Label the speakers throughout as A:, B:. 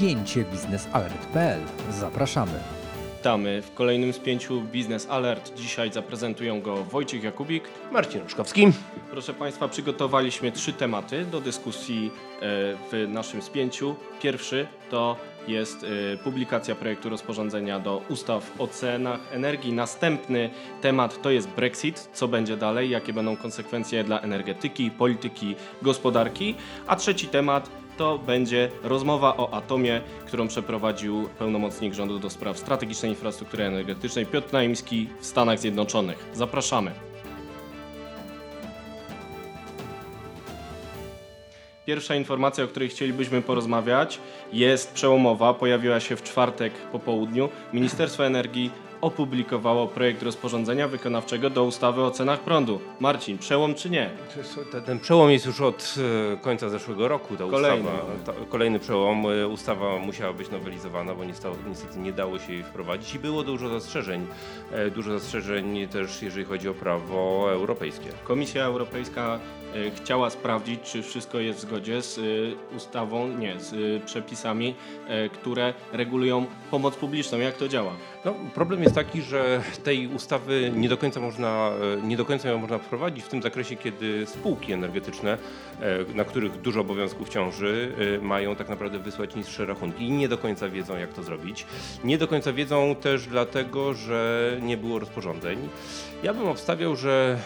A: spięcie biznesalert.pl. Zapraszamy.
B: Witamy w kolejnym spięciu Biznes Alert. Dzisiaj zaprezentują go Wojciech Jakubik,
C: Marcin Ruszkowski.
B: Proszę Państwa, przygotowaliśmy trzy tematy do dyskusji e, w naszym spięciu. Pierwszy to jest e, publikacja projektu rozporządzenia do ustaw o cenach energii. Następny temat to jest Brexit, co będzie dalej, jakie będą konsekwencje dla energetyki, polityki, gospodarki. A trzeci temat to będzie rozmowa o atomie, którą przeprowadził pełnomocnik rządu do spraw strategicznej infrastruktury energetycznej Piotr Naimski w Stanach Zjednoczonych. Zapraszamy. Pierwsza informacja, o której chcielibyśmy porozmawiać, jest przełomowa. Pojawiła się w czwartek po południu. Ministerstwo Energii opublikowało projekt rozporządzenia wykonawczego do ustawy o cenach prądu. Marcin, przełom czy nie?
C: Ten, przełom jest już od e, końca zeszłego roku. Ta
B: Kolejny.
C: Ustawa, ta, kolejny przełom. E, Ustawa musiała być nowelizowana, bo niestety, nie dało się jej wprowadzić i było dużo zastrzeżeń. E, Dużo zastrzeżeń też, jeżeli chodzi o prawo europejskie.
B: Komisja Europejska chciała sprawdzić, czy wszystko jest w zgodzie z e, ustawą, nie, z e, przepisami, które regulują pomoc publiczną. Jak to działa?
C: No, problem jest taki, że tej ustawy nie do końca można, nie do końca ją można wprowadzić w tym zakresie, kiedy spółki energetyczne, na których dużo obowiązków ciąży, mają tak naprawdę wysłać niższe rachunki i nie do końca wiedzą, jak to zrobić. Nie do końca wiedzą też dlatego, że nie było rozporządzeń. Ja bym obstawiał, że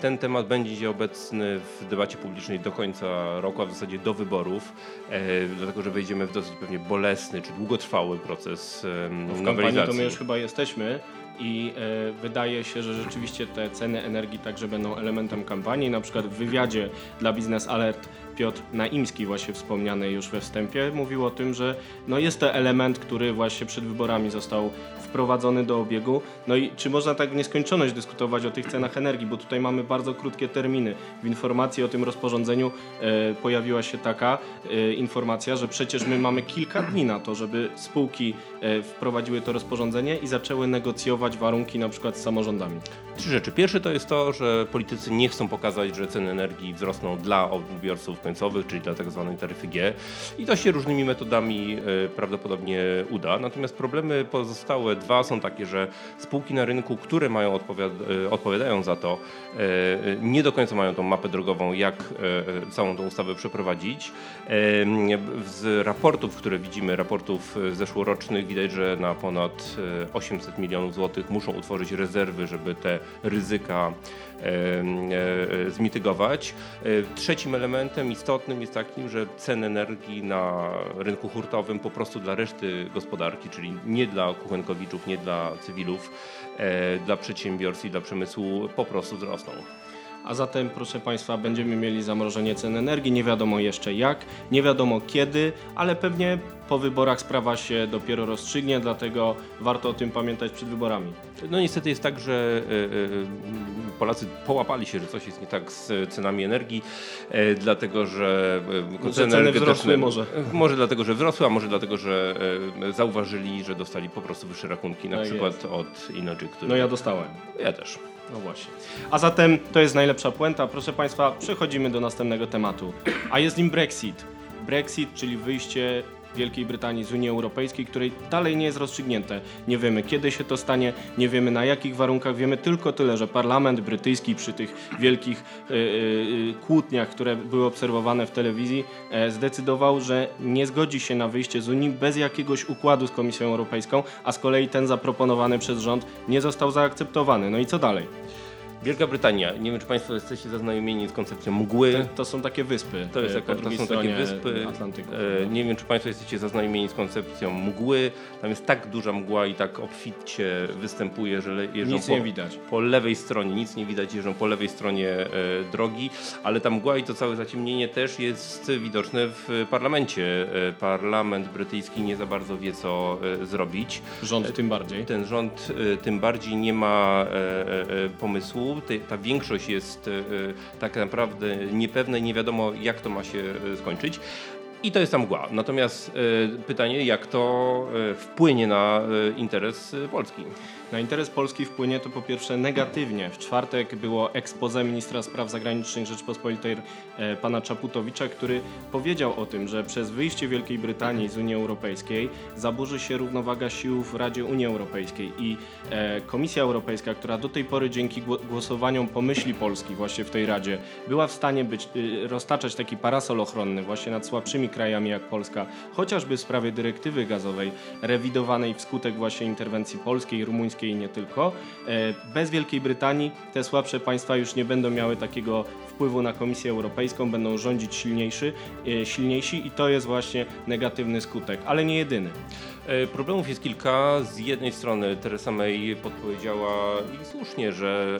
C: ten temat będzie obecny w debacie publicznej do końca roku, a w zasadzie do wyborów, e, dlatego że wejdziemy w dosyć pewnie bolesny czy długotrwały proces em,
B: W kampanii
C: nowelizacji.
B: to my już chyba jesteśmy i e, wydaje się, że rzeczywiście te ceny energii także będą elementem kampanii. Na przykład w wywiadzie dla Biznes Alert Piotr Naimski, właśnie wspomniany już we wstępie, mówił o tym, że no jest to element, który właśnie przed wyborami został wprowadzony do obiegu. No i czy można tak w nieskończoność dyskutować o tych cenach energii, bo tutaj mamy bardzo krótkie terminy. W informacji o tym rozporządzeniu e, pojawiła się taka e, informacja, że przecież my mamy kilka dni na to, żeby spółki e, wprowadziły to rozporządzenie i zaczęły negocjować warunki na przykład z samorządami.
C: Trzy rzeczy. Pierwsze to jest to, że politycy nie chcą pokazać, że ceny energii wzrosną dla odbiorców końcowych, czyli dla tak zwanej taryfy G. I to się różnymi metodami e, prawdopodobnie uda. Natomiast problemy pozostałe dwa są takie, że spółki na rynku, które mają odpowiad e, odpowiadają za to, e, nie do końca mają tą mapę drogową, jak całą tą ustawę przeprowadzić. Z raportów, które widzimy, raportów zeszłorocznych, widać, że na ponad e, 800 milionów złotych muszą utworzyć rezerwy, żeby te ryzyka e, zmitygować. E, Trzecim elementem istotnym jest takim, że ceny energii na rynku hurtowym po prostu dla reszty gospodarki, czyli nie dla kuchenkowiczów, nie dla cywilów, e, dla przedsiębiorstw i dla przemysłu po prostu wzrosną.
B: A zatem, proszę Państwa, będziemy mieli zamrożenie cen energii. Nie wiadomo jeszcze jak, nie wiadomo kiedy, ale pewnie po wyborach sprawa się dopiero rozstrzygnie, dlatego warto o tym pamiętać przed wyborami.
C: No niestety jest tak, że e, e, Polacy połapali się, że coś jest nie tak z cenami energii, e, dlatego że e,
B: Że ceny wzrosły może.
C: Może dlatego, że wzrosły, a może dlatego, że zauważyli, że dostali po prostu wyższe rachunki, na
B: Tak
C: przykład
B: jest.
C: od Innogy, który...
B: No ja dostałem.
C: ja też.
B: No właśnie. A zatem to jest najlepsza puenta. Proszę Państwa, przechodzimy do następnego tematu. A jest nim Brexit. Brexit, czyli wyjście Wielkiej Brytanii z Unii Europejskiej, której dalej nie jest rozstrzygnięte. Nie wiemy kiedy się to stanie, nie wiemy na jakich warunkach. Wiemy tylko tyle, że parlament brytyjski przy tych wielkich y, y, kłótniach, które były obserwowane w telewizji, e, zdecydował, że nie zgodzi się na wyjście z Unii bez jakiegoś układu z Komisją Europejską, a z kolei ten zaproponowany przez rząd nie został zaakceptowany. No i co dalej?
C: Wielka Brytania. Nie wiem, czy Państwo jesteście zaznajomieni z koncepcją mgły.
B: To, są takie wyspy.
C: To, jest
B: e,
C: jaka,
B: po
C: to są takie wyspy.
B: Atlantyku.
C: E, nie wiem, czy Państwo jesteście zaznajomieni z koncepcją mgły. Tam jest tak duża mgła i tak obficie występuje, że jeżdżą
B: Nic
C: po,
B: nie widać.
C: po lewej stronie, nic nie widać, jeżdżą po lewej stronie e, drogi, ale ta mgła i to całe zaciemnienie też jest widoczne w parlamencie. E, parlament brytyjski nie za bardzo wie, co e, zrobić.
B: Rząd tym bardziej.
C: Ten rząd e, tym bardziej nie ma e, Te- Ta większość jest e, e, tak naprawdę niepewna i nie wiadomo, jak to ma się e, skończyć. I to jest ta mgła. Natomiast pytanie, jak to wpłynie na interes Polski?
B: Na interes Polski wpłynie to po pierwsze negatywnie. W czwartek było expose ministra spraw zagranicznych Rzeczpospolitej e, pana Czaputowicza, który powiedział o tym, że przez wyjście Wielkiej Brytanii z Unii Europejskiej zaburzy się równowaga sił w Radzie Unii Europejskiej i e, Komisja Europejska, która do tej pory dzięki głosowaniom pomyśli Polski właśnie w tej Radzie, była w stanie być, y, roztaczać taki parasol ochronny właśnie nad słabszymi krajami jak Polska, chociażby w sprawie dyrektywy gazowej rewidowanej wskutek właśnie interwencji polskiej, rumuńskiej i nie tylko. E, bez Wielkiej Brytanii te słabsze państwa już nie będą miały takiego wpływu na Komisję Europejską, będą rządzić silniejszy, e, silniejsi i to jest właśnie negatywny skutek, ale nie jedyny.
C: E, problemów jest kilka. Z jednej strony Theresa May podpowiedziała i słusznie, że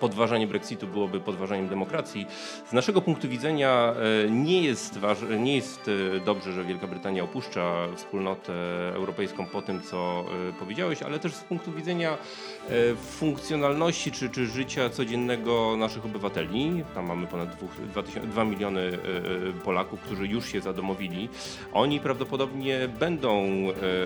C: podważanie Brexitu byłoby podważaniem demokracji. Z naszego punktu widzenia nie jest, nie jest dobrze, że Wielka Brytania opuszcza wspólnotę europejską po tym, co powiedziałeś, ale też z punktu widzenia funkcjonalności czy, czy życia codziennego naszych obywateli. Tam mamy ponad 2, 2 miliony Polaków, którzy już się zadomowili. Oni prawdopodobnie będą E,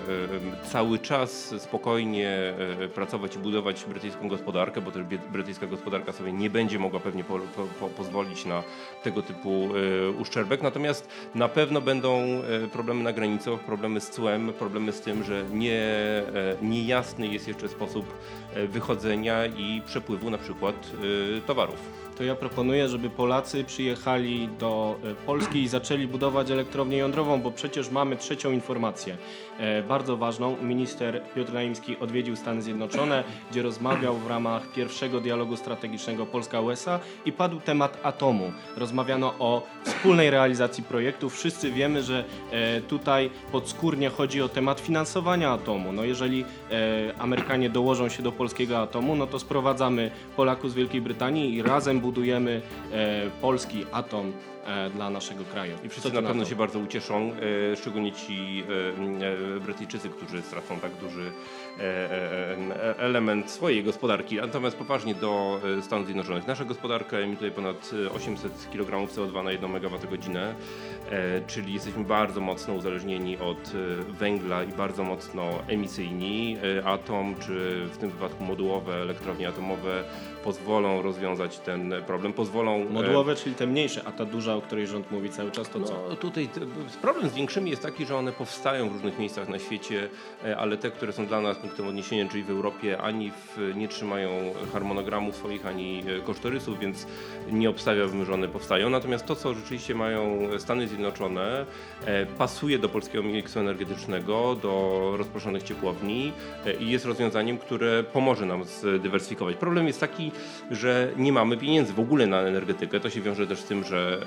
C: e, cały czas spokojnie e, pracować i budować brytyjską gospodarkę, bo też brytyjska gospodarka sobie nie będzie mogła pewnie po, po, pozwolić na tego typu uszczerbek. Natomiast na pewno będą problemy na granicach, problemy z cłem, problemy z tym, że nie, niejasny jest jeszcze sposób wychodzenia i przepływu na przykład towarów
B: to ja proponuję, żeby Polacy przyjechali do e, Polski i zaczęli budować elektrownię jądrową, bo przecież mamy trzecią informację, e, bardzo ważną. Minister Piotr Naimski odwiedził Stany Zjednoczone, gdzie rozmawiał w ramach pierwszego dialogu strategicznego Polska-USA i padł temat atomu. Rozmawiano o wspólnej realizacji projektów. Wszyscy wiemy, że e, tutaj podskórnie chodzi o temat finansowania atomu. No jeżeli Amerykanie dołożą się do polskiego atomu, no to sprowadzamy Polaków z Wielkiej Brytanii i razem budujemy e, polski atom dla naszego kraju.
C: I wszyscy na pewno się bardzo ucieszą, e, szczególnie ci Brytyjczycy, którzy stracą tak duży element swojej gospodarki. Natomiast poważnie do Stanów Zjednoczonych. Nasza gospodarka emituje ponad 800 kg CO2 na 1 MWh, czyli jesteśmy bardzo mocno uzależnieni od węgla i bardzo mocno emisyjni. Atom, czy w tym wypadku modułowe elektrownie atomowe pozwolą rozwiązać ten problem, pozwolą...
B: E, Modułowe, czyli te mniejsze, a ta duża, o której rząd mówi cały czas, to co?
C: No, tutaj problem z większymi jest taki, że one powstają w różnych miejscach na świecie, e, ale te, które są dla nas punktem odniesienia, czyli w Europie, ani w, nie trzymają harmonogramu swoich, ani e, kosztorysów, więc nie obstawiałbym, że one powstają. Natomiast to, co rzeczywiście mają Stany Zjednoczone, pasuje do polskiego miksu energetycznego, do rozproszonych ciepłowni i jest rozwiązaniem, które pomoże nam zdywersyfikować. Problem jest taki, że nie mamy pieniędzy w ogóle na energetykę. To się wiąże też z tym, że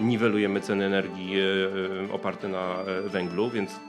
C: niwelujemy ceny energii e, oparte na e, węglu, więc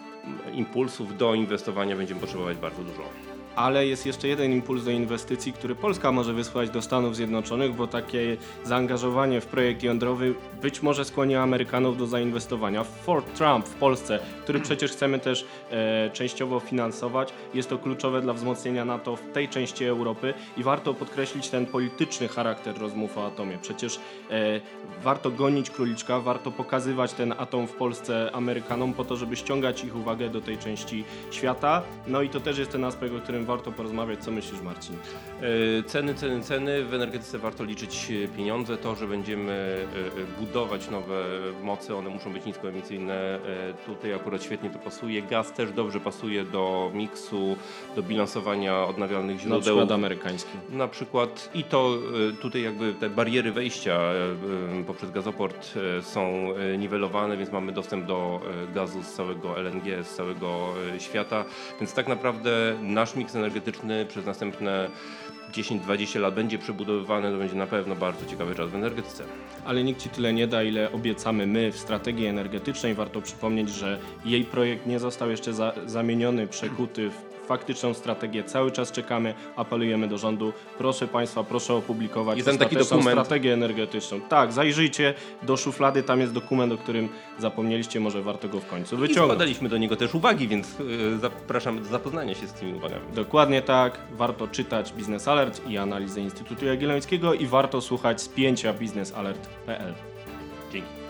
C: impulsów do inwestowania będziemy potrzebować bardzo dużo
B: ale jest jeszcze jeden impuls do inwestycji, który Polska może wysłać do Stanów Zjednoczonych, bo takie zaangażowanie w projekt jądrowy być może skłoni Amerykanów do zainwestowania. Fort Trump w Polsce, który przecież chcemy też e, częściowo finansować, jest to kluczowe dla wzmocnienia NATO w tej części Europy i warto podkreślić ten polityczny charakter rozmów o atomie. Przecież e, warto gonić króliczka, warto pokazywać ten atom w Polsce Amerykanom po to, żeby ściągać ich uwagę do tej części świata. No i to też jest ten aspekt, o którym warto porozmawiać. Co myślisz, Marcin?
C: E, ceny, ceny, ceny. W energetyce warto liczyć pieniądze. To, że będziemy e, e, budować nowe moce, one muszą być niskoemisyjne. Tutaj akurat świetnie to pasuje. Gaz też dobrze pasuje do miksu, do bilansowania odnawialnych źródeł.
B: Na przykład amerykański.
C: Na przykład i to tutaj jakby te bariery wejścia poprzez gazoport są niwelowane, więc mamy dostęp do gazu z całego LNG, z całego świata. Więc tak naprawdę nasz miks energetyczny przez następne 10-20 lat będzie przebudowywany, to będzie na pewno bardzo ciekawy czas w energetyce.
B: Ale nikt Ci tyle nie da, ile obiecamy my w strategii energetycznej. Warto przypomnieć, że jej projekt nie został jeszcze za zamieniony, przekuty w faktyczną strategię. Cały czas czekamy, apelujemy do rządu. Proszę Państwa, proszę opublikować
C: jest taki dokument.
B: strategię energetyczną. Tak, zajrzyjcie do szuflady, tam jest dokument, o którym zapomnieliście, może warto go w końcu wyciągnąć. I
C: składaliśmy do niego też uwagi, więc yy, zapraszamy do zapoznania się z tymi uwagami.
B: Dokładnie tak. Warto czytać Business Alert i analizę Instytutu Jagiellońskiego i warto słuchać spięcia biznesalert.pl.
C: Dzięki.